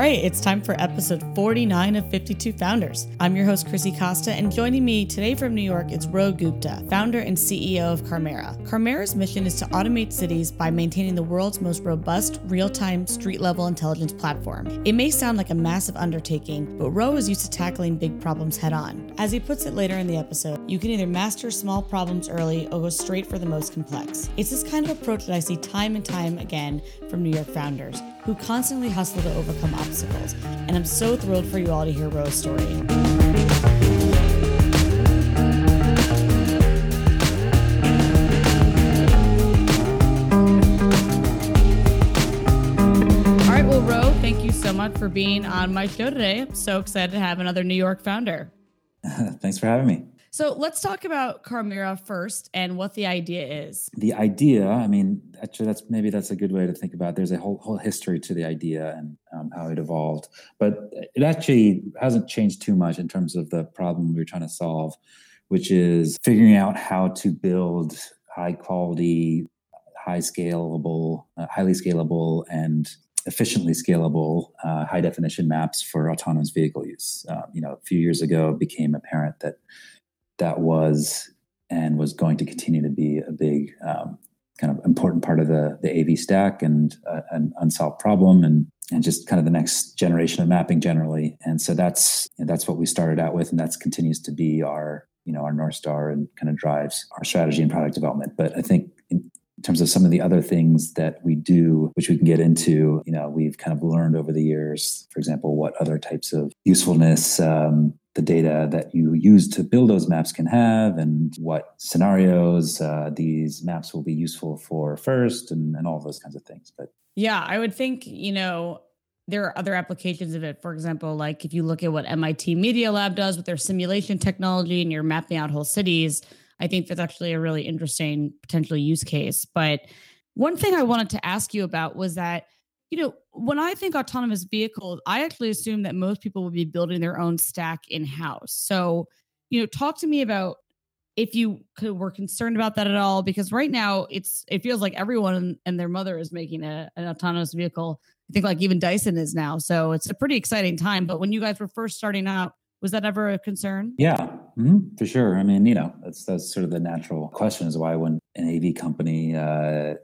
right, it's time for episode 49 of 52 Founders. I'm your host, Chrissy Costa, and joining me today from New York is Ro Gupta, founder and CEO of Carmera. Carmera's mission is to automate cities by maintaining the world's most robust, real time, street level intelligence platform. It may sound like a massive undertaking, but Ro is used to tackling big problems head on. As he puts it later in the episode, you can either master small problems early or go straight for the most complex. It's this kind of approach that I see time and time again from New York founders who constantly hustle to overcome obstacles. And I'm so thrilled for you all to hear Ro's story. All right, well, Ro, thank you so much for being on my show today. I'm so excited to have another New York founder. Thanks for having me. So let's talk about Carmera first and what the idea is. The idea, I mean, actually, that's maybe that's a good way to think about. It. There's a whole whole history to the idea and um, how it evolved, but it actually hasn't changed too much in terms of the problem we are trying to solve, which is figuring out how to build high quality, high scalable, uh, highly scalable, and efficiently scalable uh, high definition maps for autonomous vehicle use. Uh, you know, a few years ago, it became apparent that that was and was going to continue to be a big um, kind of important part of the the AV stack and uh, an unsolved problem and and just kind of the next generation of mapping generally. And so that's that's what we started out with, and that continues to be our you know our north star and kind of drives our strategy and product development. But I think in, in terms of some of the other things that we do, which we can get into, you know, we've kind of learned over the years, for example, what other types of usefulness um, the data that you use to build those maps can have and what scenarios uh, these maps will be useful for first and, and all those kinds of things but. Yeah i would think you know there are other applications of it. For example like if you look at what mit media lab does with their simulation technology and you're mapping out whole cities i think that's actually a really interesting potential use case. But one thing i wanted to ask you about was that you know, when I think autonomous vehicles, I actually assume that most people will be building their own stack in house. So, you know, talk to me about if you could, were concerned about that at all, because right now it's it feels like everyone and their mother is making a, an autonomous vehicle. I think like even Dyson is now. So it's a pretty exciting time. But when you guys were first starting out, was that ever a concern? Yeah, mm-hmm, for sure. I mean, you know, that's that's sort of the natural question is why when an AV company uh,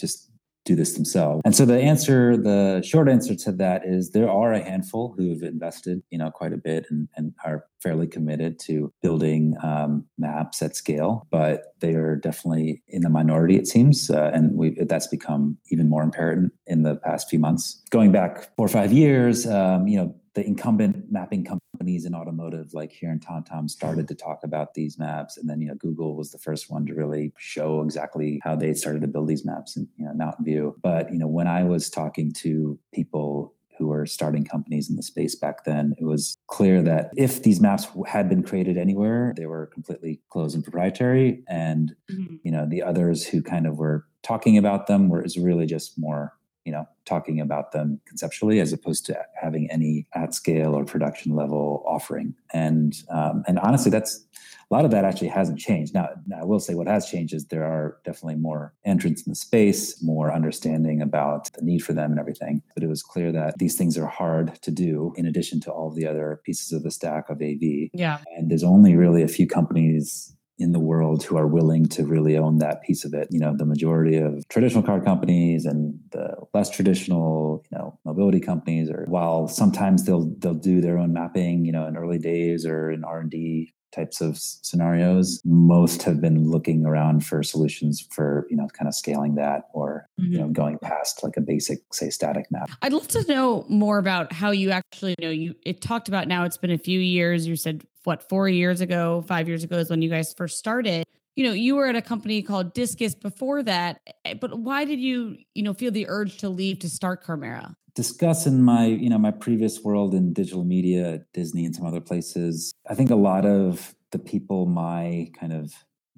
just do this themselves. And so the answer, the short answer to that is there are a handful who have invested, you know, quite a bit and, and are fairly committed to building um, maps at scale, but they are definitely in the minority, it seems. Uh, and we that's become even more apparent in the past few months. Going back four or five years, um, you know, the incumbent mapping companies in automotive like here in TomTom started to talk about these maps and then you know Google was the first one to really show exactly how they started to build these maps in you know Mountain View but you know when I was talking to people who were starting companies in the space back then it was clear that if these maps had been created anywhere they were completely closed and proprietary and mm-hmm. you know the others who kind of were talking about them were is really just more you know talking about them conceptually as opposed to having any at scale or production level offering. And um, and honestly that's a lot of that actually hasn't changed. Now, now i will say what has changed is there are definitely more entrants in the space more understanding about the need for them and everything. But it was clear that these things are hard to do in addition to all the other pieces of the stack of av yeah. And there's only really a few companies in the world who are willing to really own that piece of it. You know, the majority of traditional car companies and the less traditional, you know, mobility companies, or while sometimes they'll they'll do their own mapping, you know, in early days or in R and D types of scenarios most have been looking around for solutions for you know kind of scaling that or mm-hmm. you know going past like a basic say static map i'd love to know more about how you actually know you it talked about now it's been a few years you said what four years ago, five years ago is when you guys first started. You know, you were at a company called Disqus before that, eh, but why did you, you know, feel the urge to leave to start Carmera? Discussing my, you know, my previous world in digital media, Disney and some other places. I think a lot of the people my kind of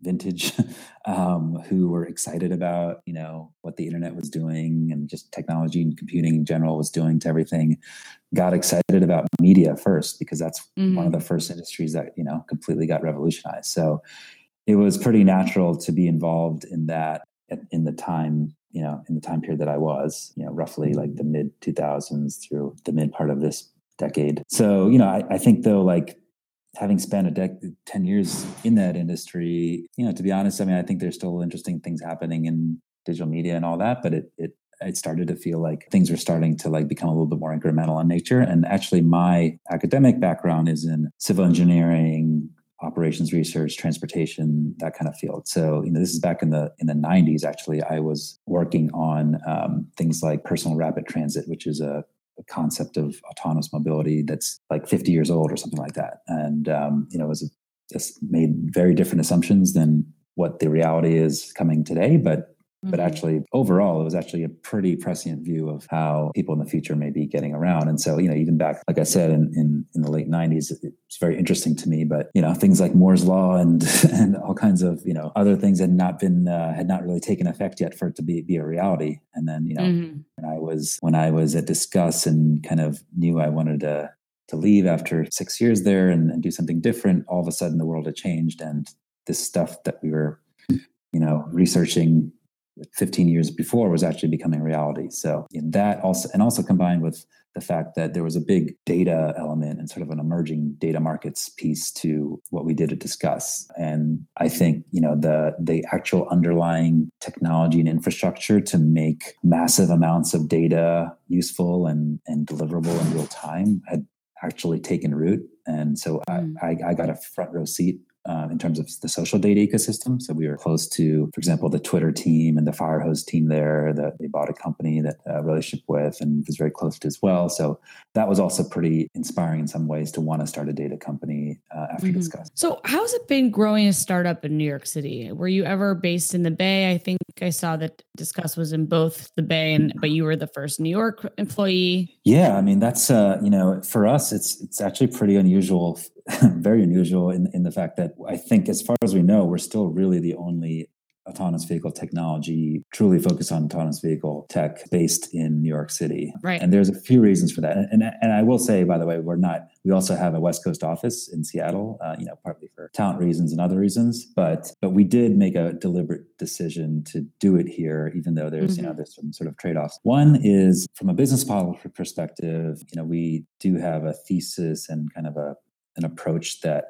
vintage um, who were excited about you know what the internet was doing and just technology and computing in general was doing to everything got excited about media first because that's mm-hmm. one of mm-hmm. the first industries that you know completely got revolutionized so it was pretty natural to be involved in that in the time you know, in the time period that I was, you know, roughly like mm-hmm. the mid 2000s through the mid part of this decade. So, you know, I, I think though, like having spent a dec- 10 years in that industry, you know, to be honest, I mean, I think there's still interesting things happening in digital media and all that, but it, it, it started to feel like things were starting to like become a little bit more incremental in nature. And actually my academic background is in civil engineering, operations research, transportation, that kind of field. So, you know, this is back in the in the 90s. Actually, I was working on um, things like personal rapid transit, which is a, a, concept of autonomous mobility that's like 50 years old or something like that. And um, you know, it was a, made very different assumptions than what the reality is coming today, but but mm-hmm. actually overall it was actually a pretty prescient view of how people in the future may be getting around and so you know even back like i said in in, in the late 90s it's very interesting to me but you know things like moore's law and and all kinds of you know other things had not been uh, had not really taken effect yet for it to be be a reality and then you know mm-hmm. when i was when i was at Disqus and kind of knew i wanted to to leave after six years there and, and do something different all of a sudden the world had changed and this stuff that we were you know researching 15 years before was actually becoming reality. So that also, and also combined with the fact that there was a big data element and sort of an emerging data markets piece to what we did to Disqus. And I think, you know, the the actual underlying technology and infrastructure to make massive amounts of data useful and, and deliverable in real time had actually taken root. And so mm. I, I, I got a front row seat um, in terms of the social data ecosystem. So we were close to, for example, the Twitter team and the Firehose team there that they bought a company that uh, relationship with and was very close to as well. So that was also pretty inspiring in some ways to want to start a data company uh, after mm-hmm. Disqus. So how's it been growing a startup in New York City? Were you ever based in the Bay? I think I saw that Disqus was in both the Bay and but you were the first New York employee. Yeah, I mean that's uh, you know for us it's it's actually pretty unusual very unusual in, in the fact that I think, as far as we know, we're still really the only autonomous vehicle technology truly focused on autonomous vehicle tech based in New York City. Right. And there's a few reasons for that. And, and, and I will say, by the way, we're not, we also have a West Coast office in Seattle, uh, you know, partly for talent reasons and other reasons. But, but we did make a deliberate decision to do it here, even though there's, mm-hmm. you know, mm-hmm. there's some sort of trade offs. One is from a business model perspective, you know, we do have a thesis and kind of a an approach that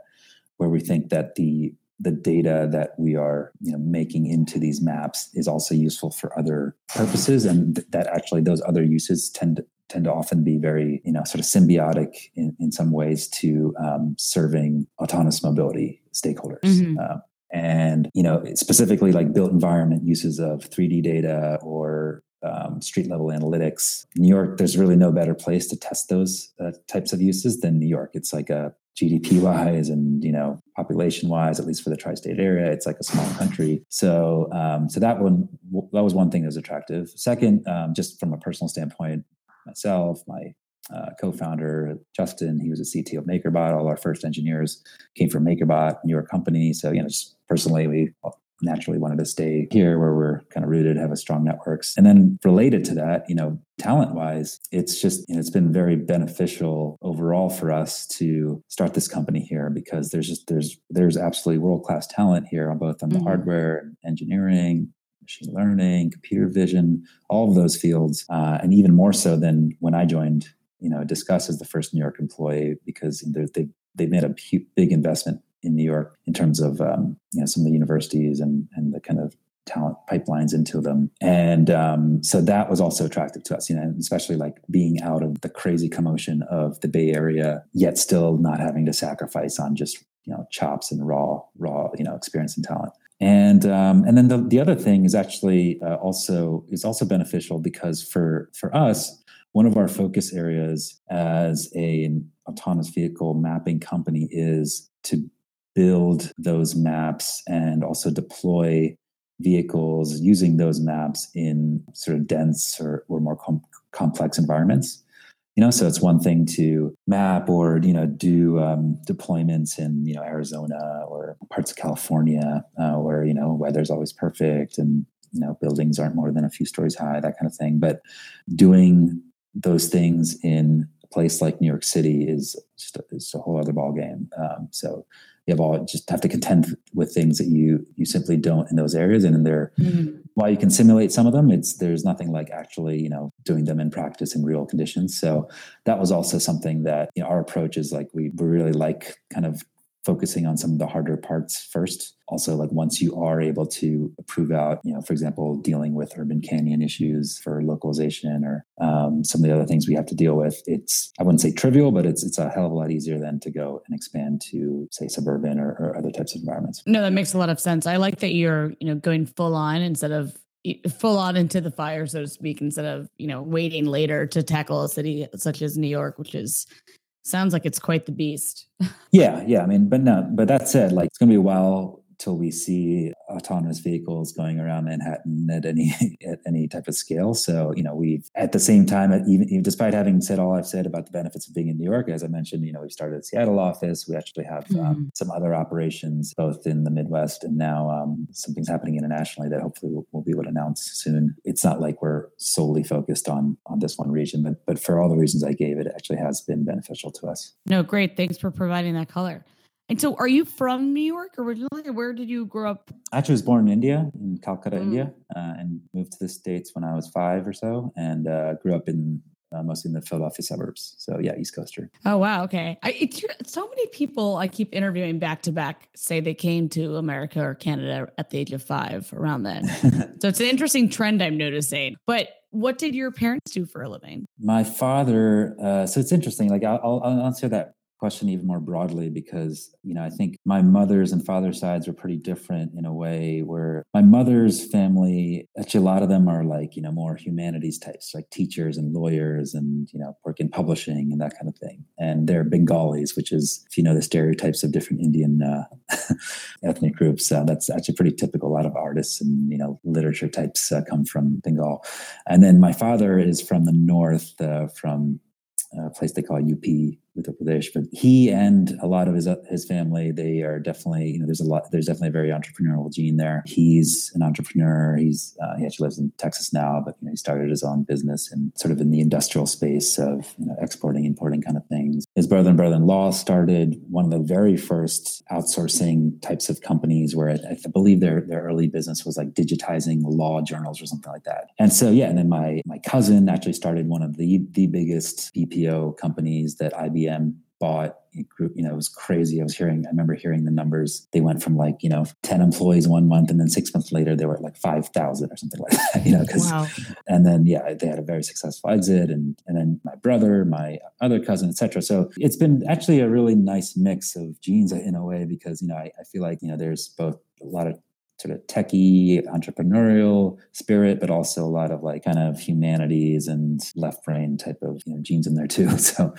where we think that the the data that we are you know making into these maps is also useful for other purposes and th- that actually those other uses tend to tend to often be very you know sort of symbiotic in, in some ways to um, serving autonomous mobility stakeholders mm-hmm. uh, and you know specifically like built environment uses of 3d data or um, street level analytics new york there's really no better place to test those uh, types of uses than new york it's like a GDP wise and you know population wise, at least for the tri-state area, it's like a small country. So um, so that one that was one thing that was attractive. Second, um, just from a personal standpoint, myself, my uh, co-founder Justin, he was a CTO of MakerBot. All our first engineers came from MakerBot, New York company. So you know, just personally, we naturally wanted to stay here where we're kind of rooted, have a strong networks. And then related to that, you know, talent wise, it's just, you know, it's been very beneficial overall for us to start this company here because there's just, there's, there's absolutely world-class talent here on both on the mm-hmm. hardware, engineering, machine learning, computer vision, all of those fields. Uh, and even more so than when I joined, you know, Disqus as the first New York employee because they, they made a big investment in New York in terms of um, you know some of the universities and and the kind of talent pipelines into them. And um, so that was also attractive to us you know especially like being out of the crazy commotion of the bay area yet still not having to sacrifice on just you know chops and raw raw you know experience and talent. And um, and then the, the other thing is actually uh, also is also beneficial because for for us one of our focus areas as a, an autonomous vehicle mapping company is to build those maps and also deploy vehicles using those maps in sort of dense or, or more com- complex environments. You know so it's one thing to map or you know do um, deployments in you know arizona or parts of california uh, where you know weather's always perfect and you know buildings aren't more than a few stories high that kind of thing. But doing those things in a place like new york city is just a, is a whole other ball game um, so you have all just have to contend with things that you you simply don't in those areas and in there mm-hmm. while you can simulate some of them it's there's nothing like actually you know doing them in practice in real conditions so that was also something that you know our approach is like we, we really like kind of focusing on some of the harder parts first. Also, like once you are able to prove out, you know, for example, dealing with urban canyon issues for localization or um, some of the other things we have to deal with, it's I wouldn't say trivial, but it's it's a hell of a lot easier than to go and expand to say suburban or, or other types of environments. No, that makes a lot of sense. I like that you're you know going full on instead of full on into the fire, so to speak, instead of you know waiting later to tackle a city such as New York, which is sounds like it's quite the beast. yeah, yeah. I mean, but no, but that said, like it's gonna be a while till we see autonomous vehicles going around Manhattan at any at any type of scale. So you know, we've at the same time, even, even, despite having said all I've said about the benefits of being in New York, as I mentioned, you know, we've started a Seattle office. We actually have um, mm-hmm. um, some other operations both in the Midwest and now um, something's happening internationally that hopefully we'll, we'll, be able to announce soon. It's not like we're solely focused on on this one region, but but for all the reasons I gave, it actually has been beneficial to us. No, great. Thanks for providing that color. And so, are you from New York originally? Where did you grow up? I actually was born in India, in Calcutta, mm. India, uh, and moved to the States when I was five or so, and uh, grew up in uh, mostly in the Philadelphia suburbs. So, yeah, East Coaster. Oh, wow. Okay. I, it's, so many people I keep interviewing back to back say they came to America or Canada at the age of five around then. so, it's an interesting trend I'm noticing. But what did your parents do for a living? My father, uh, so it's interesting. Like, I'll, I'll answer that question even more broadly because you know i think my mother's and father's sides are pretty different in a way where my mother's family actually a lot of them are like you know more humanities types like teachers and lawyers and you know work in publishing and that kind of thing. And they're bengalis which is if you know the stereotypes of different indian uh, ethnic groups uh, that's actually pretty typical. A lot of artists and you know literature types uh, come from bengal. And then my father is from the north uh, from a place they call UP Uttar Pradesh. But he and a lot of his his family, they are definitely you know there's a lot there's definitely a very entrepreneurial gene there. He's an entrepreneur. He's uh, he actually lives in Texas now, but you know he started his own business and sort of in the industrial space of you know exporting, importing kind of things. His brother and brother-in-law started one of the very first outsourcing types of companies where I, I believe their their early business was like digitizing law journals or something like that. And so yeah, and then my my cousin actually started one of the the biggest BPO companies that IBM IBM bought it grew, you know, it was crazy. I was hearing, I remember hearing the numbers. They went from like, you know, 10 employees one month and then six months later they were at like 5,000 or something like that, you know, cause, wow. and then, yeah, they had a very successful exit and, and then my brother, my other cousin, etc. So it's been actually a really nice mix of genes in a way, because, you know, I, I feel like, you know, there's both a lot of sort of techie entrepreneurial spirit, but also a lot of like kind of humanities and left brain type of you know, genes in there too. So,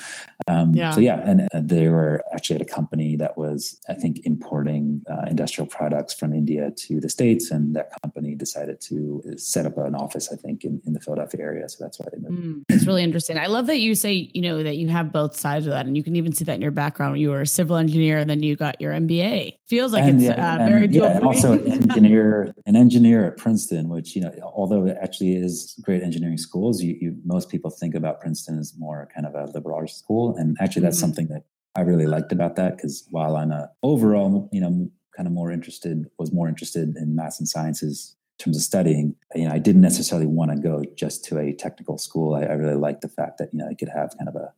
um, yeah. so yeah, and uh, they were actually at a company that was, I think, importing uh, industrial products from India to the states, and that company decided to set up an office, I think, in, in the Philadelphia area. So that's why they moved. Mm, it's really interesting. I love that you say you know that you have both sides of that, and you can even see that in your background. You were a civil engineer, and then you got your MBA. Feels like and, it's yeah, uh, very yeah, also engineer, an engineer at Princeton, which you know, although it actually is great engineering schools, you, you most people think about Princeton as more kind of a liberal arts school, and actually that's mm-hmm. something that I really liked about that because while I'm a overall, you know, kind of more interested, was more interested in math and sciences in terms of studying, you know, I didn't necessarily want to go just to a technical school. I, I really liked the fact that you know I could have kind of a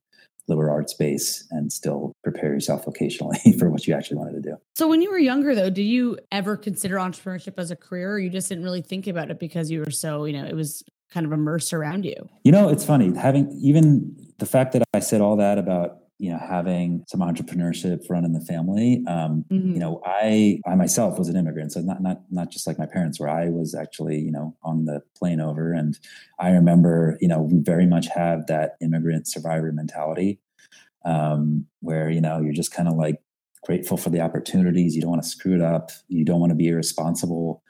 liberal arts base and still prepare yourself vocationally for what you actually wanted to do. So when you were younger though, did you ever consider entrepreneurship as a career or you just didn't really think about it because you were so, you know, it was kind of immersed around you? You know, it's funny having even the fact that I said all that about you know having some entrepreneurship run in the family um, mm-hmm. you know i i myself was an immigrant so not not not just like my parents where i was actually you know on the plane over and i remember you know we very much have that immigrant survivor mentality um, where you know you're just kind of like grateful for the opportunities you don't want to screw it up you don't want to be irresponsible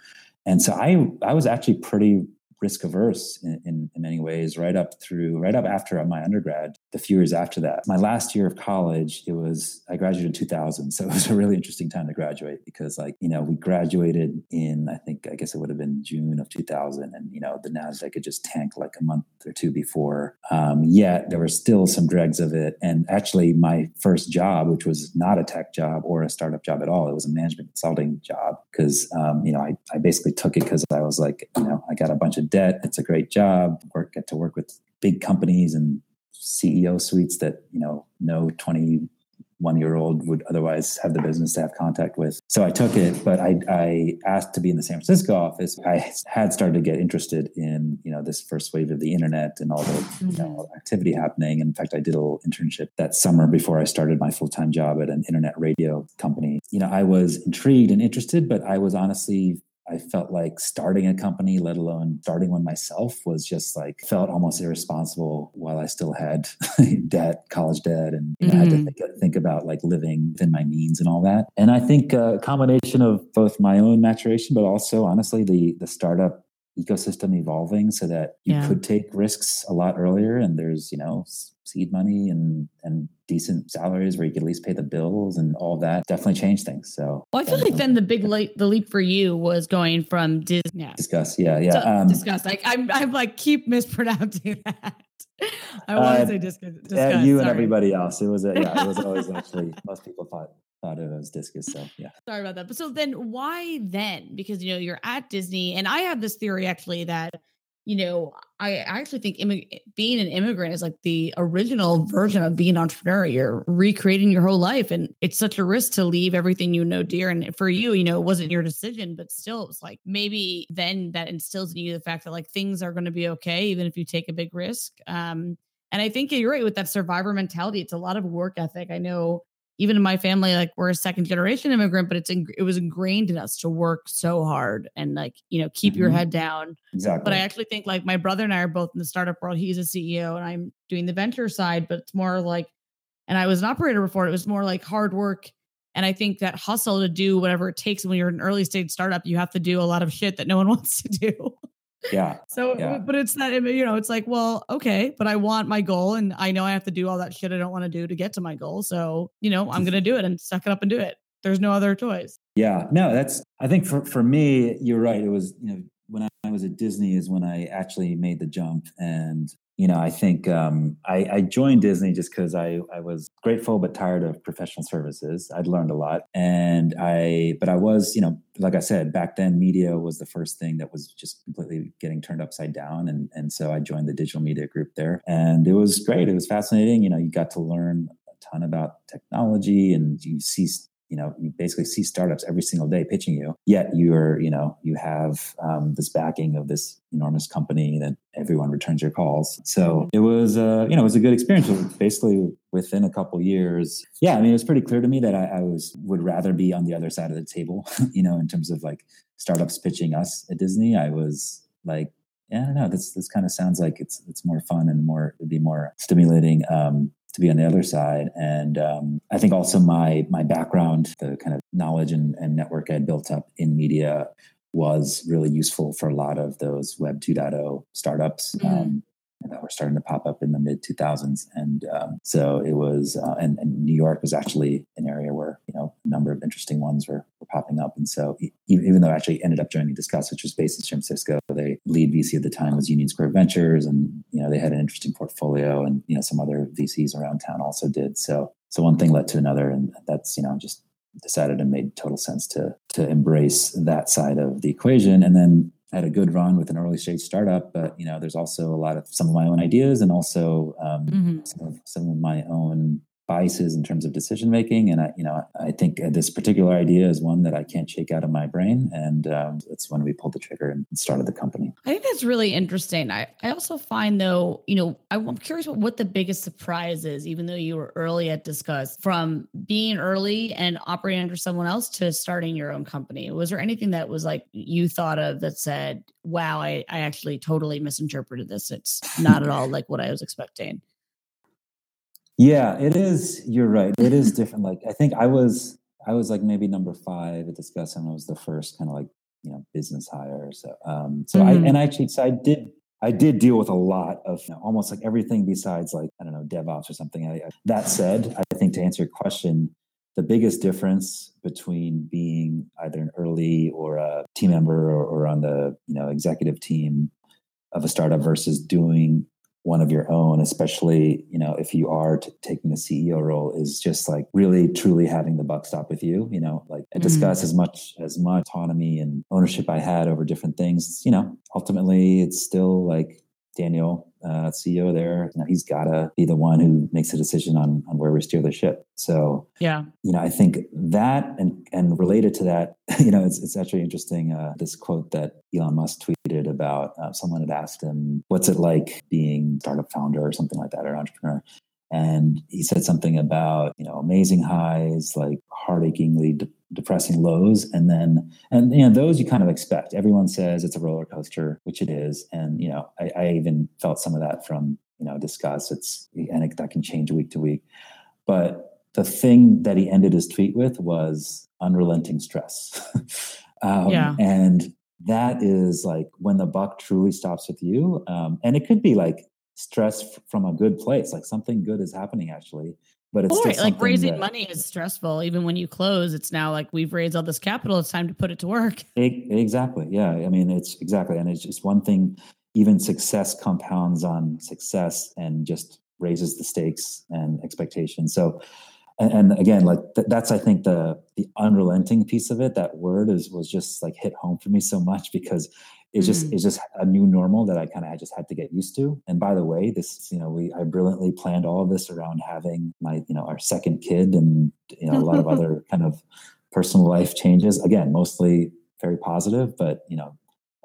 and so i i was actually pretty risk averse in, in, in, many ways, right up through, right up after my undergrad, the few years after that. My last year of college, it was, I graduated in 2000. So it was a really interesting time to graduate because, like, you know, we graduated in, I think, I guess it would have been June of 2000. And, you know, the NASDAQ had just tanked like a month or two before. Um, yet there were still some dregs of it. And actually, my first job, which was not a tech job or a startup job at all, it was a management consulting job because, um, you know, I, I basically took it because I was like, you know, I got a bunch of debt. It's a great job. Work get to work with big companies and CEO suites that you know no 21 year old would otherwise have the business to have contact with. So I took it, but I, I asked to be in the San Francisco office. I had started to get interested in you know this first wave of the internet and all the mm-hmm. you know, activity happening. In fact, I did a little internship that summer before I started my full time job at an internet radio company. You know, I was intrigued and interested, but I was honestly I felt like starting a company, let alone starting one myself, was just like felt almost irresponsible while I still had debt, college debt, and you know, mm-hmm. I had to mm-hmm. think, think, about like living within my means and all that. And I think a combination of both my own maturation, but also honestly the the startup ecosystem evolving so that you yeah. could take risks a lot earlier and there's you know seed money and and decent salaries where you could at least pay the bills and all that definitely changed things. So well, I feel like then the big leap, the leap for you was going from Disney. Yeah. Discuss, yeah, yeah. So, um, discuss. Like I'm, I'm like keep mispronouncing that. I want to uh, say discuss. discuss you sorry. and everybody else. It was a, yeah. It was always actually most people thought thought of it as discus. So yeah. Sorry about that. But so then why then? Because you know you're at Disney, and I have this theory actually that you know, I actually think immig- being an immigrant is like the original version of being an entrepreneur. You're recreating your whole life, and it's such a risk to leave everything you know dear. And for you, you know, it wasn't your decision, but still, it was like maybe then that instills in you the fact that like things are going to be okay, even if you take a big risk. Um, and I think you're right with that survivor mentality. It's a lot of work ethic. I know even in my family, like we're a second generation immigrant, but it's in, it was ingrained in us to work so hard and like you know keep mm-hmm. your head down. Exactly. But I actually think like my brother and I are both in the startup world. He's a CEO and I'm doing the venture side, but it's more like, and I was an operator before. It was more like hard work. And I think that hustle to do whatever it takes when you're an early stage startup, you have to do a lot of shit that no one wants to do. Yeah. So, yeah. but it's that, you know, it's like, well, okay, but I want my goal and I know I have to do all that shit I don't want to do to get to my goal. So, you know, I'm going to do it and suck it up and do it. There's no other choice. Yeah. No, that's, I think for, for me, you're right. It was, you know, when I was at Disney is when I actually made the jump and you know, I think um, I, I, joined Disney just because I, I was grateful but tired of professional services. I'd learned a lot, and I but I was you know like I said back then, media was the first thing that was just completely getting turned upside down, and and so I joined the digital media group there, and it was great. It was fascinating. You know, you got to learn a ton about technology, and you see you know you basically see startups every single day pitching you yet you're you know you have um, this backing of this enormous company that everyone returns your calls so it was uh, you know it was a good experience basically within a couple years yeah i mean it was pretty clear to me that I, I was would rather be on the other side of the table you know in terms of like startups pitching us at disney i was like yeah, I don't know. This this kind of sounds like it's it's more fun and more it'd be more stimulating. Um, to be on the other side. And um, I think also my my background, the kind of knowledge and, and network I had built up in media was really useful for a lot of those Web 2.0 startups. Mm. Um, that were starting to pop up in the mid 2000s. And um, so it was, uh, and, and, New York was actually an area where, you know, a number of interesting ones were, were popping up. And so even, even though I actually ended up joining Disqus, which was based in San Francisco, the lead VC at the time was Union Square Ventures. And, you know, they had an interesting portfolio and, you know, some other VCs around town also did. So, so one thing led to another. And that's, you know, just decided it made total sense to to embrace that side of the equation and then had a good run with an early stage startup, but you know, there's also a lot of some of my own ideas and also um, mm-hmm. some, of, some of my own biases in terms of decision making. And I, you know, I think this particular idea is one that I can't shake out of my brain. And um, it's when we pulled the trigger and started the company. I think that's really interesting. I, I also find though, you know, I'm curious what the biggest surprise is, even though you were early at Disqus, from being early and operating under someone else to starting your own company. Was there anything that was like you thought of that said, wow, I, I actually totally misinterpreted this. It's not at all like what I was expecting. Yeah, it is. You're right. It is different. Like I think I was I was like maybe number five at Disqus, and I was the first kind of like you know business hire. So um, so mm-hmm. I and actually so I did I did deal with a lot of you know, almost like everything besides like I don't know DevOps or something. I, I, that said, I think to answer your question, the biggest difference between being either an early or a team member or, or on the you know executive team of a startup versus doing one of your own, especially you know if you are t- taking the CEO role, is just like really truly having the buck stop with you. You know, like mm-hmm. Disqus as much as much autonomy and ownership I had over different things. You know, ultimately it's still like Daniel, uh, CEO there, you know, he's got to be the one who makes a decision on on where we steer the ship. So yeah, you know, I think that and and related to that, you know, it's it's actually interesting. Uh, this quote that Elon Musk tweeted about uh, someone had asked him, "What's it like being startup founder or something like that, or entrepreneur?" And he said something about you know amazing highs, like heart-achingly de- depressing lows, and then and you know those you kind of expect. Everyone says it's a roller coaster, which it is, and you know I, I even felt some of that from you know Disqus. It's and it, that can change week to week, but the thing that he ended his tweet with was unrelenting stress. um, yeah. And that is like when the buck truly stops with you. Um, and it could be like stress from a good place, like something good is happening actually. But it's right, like raising that, money is stressful. Even when you close, it's now like we've raised all this capital. It's time to put it to work. It, exactly. Yeah. I mean, it's exactly. And it's just one thing, even success compounds on success and just raises the stakes and expectations. So, and, and again, like th- that's I think the the unrelenting piece of it. That word is was just like hit home for me so much because it's just mm. it's just a new normal that I kind of I just had to get used to. And by the way, this you know we I brilliantly planned all of this around having my you know our second kid and you know a lot of other kind of personal life changes. Again, mostly very positive, but you know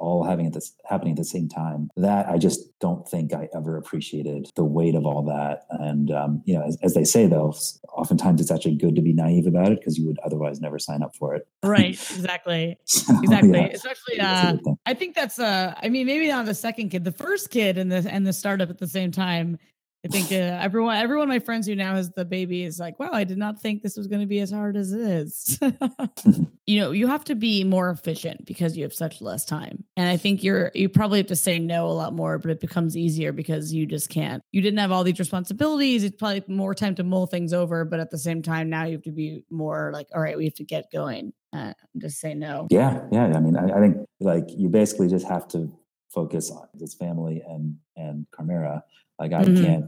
all having at this happening at the same time. That I just don't think I ever appreciated the weight of all that. And um, you know, as, as, they say though, oftentimes it's actually good to be naive about it because you would otherwise never sign up for it. Right. Exactly. so, exactly. Yeah. Especially, uh, I think that's uh, I mean, maybe not the second kid, the first kid and the and the startup at the same time I think uh, everyone, everyone, my friends who now has the baby is like, wow, I did not think this was going to be as hard as it is. you know, you have to be more efficient because you have such less time. And I think you're, you probably have to say no a lot more, but it becomes easier because you just can't, you didn't have all these responsibilities. It's probably more time to mull things over. But at the same time, now you have to be more like, all right, we have to get going. Uh, just say no. Yeah. Yeah. I mean, I, I think like you basically just have to focus on his family and, and Carmera like I mm-hmm. can't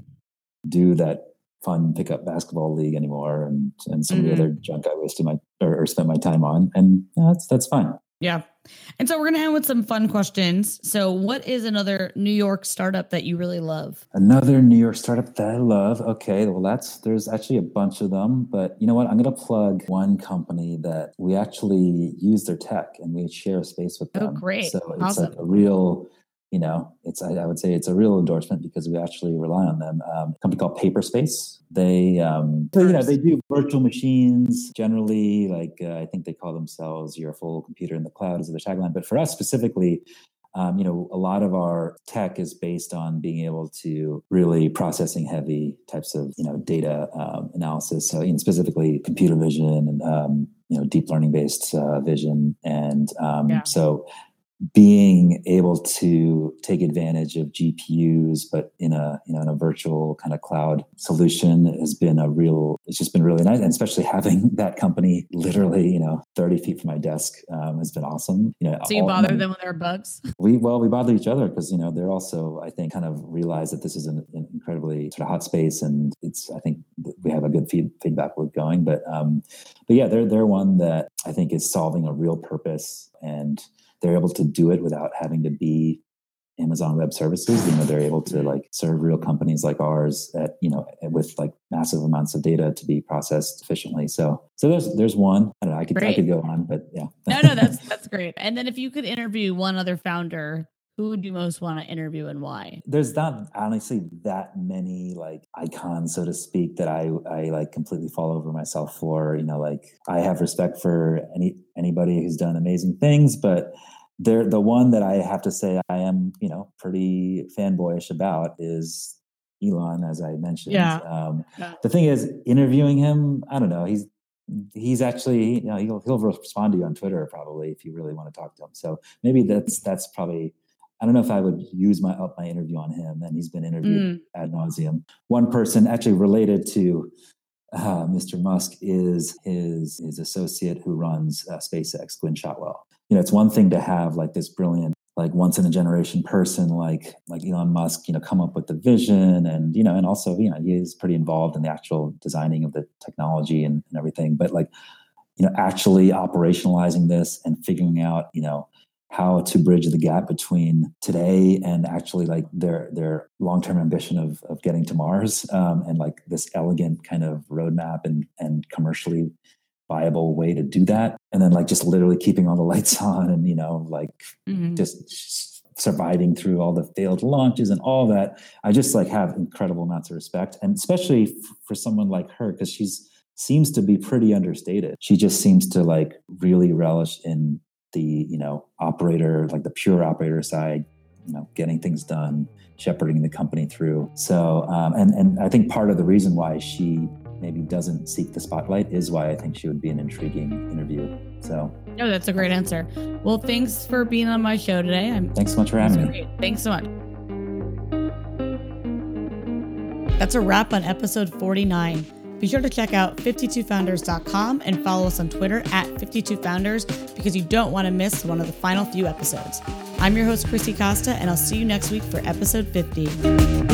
do that fun pickup basketball league anymore, and and some mm-hmm. of the other mm-hmm. junk I wasted my or, or spent my time on, and yeah, that's that's fine. Yeah. And so we're going to end with some fun questions. So, what is another New York startup that you really love? Another New York startup that I love. Okay. Well, that's, there's actually a bunch of them, but you know what? I'm going to plug one company that we actually use their tech and we share a space with oh, them. Oh, great. So, it's awesome. like a real you know, it's I, I, would say it's a real endorsement because we actually rely on them. Um, a company called Paperspace. They, um, so, you know, they do virtual machines generally. Like uh, I think they call themselves your full computer in the cloud is their tagline. But for us specifically, um, you know, a lot of our tech is based on being able to really processing heavy types of, you know, data um, analysis. So, you know, specifically computer vision and, um, you know, deep learning based uh, vision. And um, yeah. so being able to take advantage of GPUs, but in a you know in a virtual kind of cloud solution has been a real. It's just been really nice, and especially having that company literally you know thirty feet from my desk um, has been awesome. You know, so you bother them when there are bugs. We well we bother each other because you know they're also I think kind of realize that this is an, an incredibly sort of hot space, and it's I think we have a good feed, feedback loop going. But um, but yeah, they're they're one that I think is solving a real purpose and they're able to do it without having to be Amazon Web Services. You know, they're able to like serve real companies like ours at you know with like massive amounts of data to be processed efficiently. So, so there's there's one. I don't know. I could great. I could go on, but yeah. no, no, that's that's great. And then if you could interview one other founder. Who would you most want to interview and why? There's not honestly that many like icons, so to speak, that I I like completely fall over myself for. You know, like I have respect for any anybody who's done amazing things, but there the one that I have to say I am, you know, pretty fanboyish about is Elon, as I mentioned. Yeah. Um, yeah. The thing is, interviewing him, I don't know. He's he's actually, you know, he'll he'll respond to you on Twitter probably if you really want to talk to him. So maybe that's that's probably. I don't know if I would use my up my interview on him, and he's been interviewed mm. ad nauseum. One person actually related to uh, Mr. Musk is his his associate who runs uh, SpaceX, Gwynne Shotwell. You know, it's one thing to have like this brilliant, like once in a generation person like like Elon Musk, you know, come up with the vision and you know, and also you know he is pretty involved in the actual designing of the technology and, and everything. But like you know, actually operationalizing this and figuring out you know how to bridge the gap between today and actually like their their long-term ambition of, of getting to mars um, and like this elegant kind of roadmap and and commercially viable way to do that. And then like just literally keeping all the lights on and you know like mm-hmm. just surviving through all the failed launches and all that. I just like have incredible amounts of respect and especially f- for someone like her because she's seems to be pretty understated. She just seems to like really relish in the you know operator like the pure operator side you know getting things done shepherding the company through. So um, and and i think part of the reason why she maybe doesn't seek the spotlight is why i think she would be an intriguing interview. So. No that's a great answer. Well thanks for being on my show today. I'm, thanks so much for having me. Thanks so much. That's a wrap on episode 49 be sure to check out 52founders.com and follow us on Twitter at 52founders because you don't want to miss one of the final few episodes. I'm your host, Chrissy Costa, and I'll see you next week for episode 50.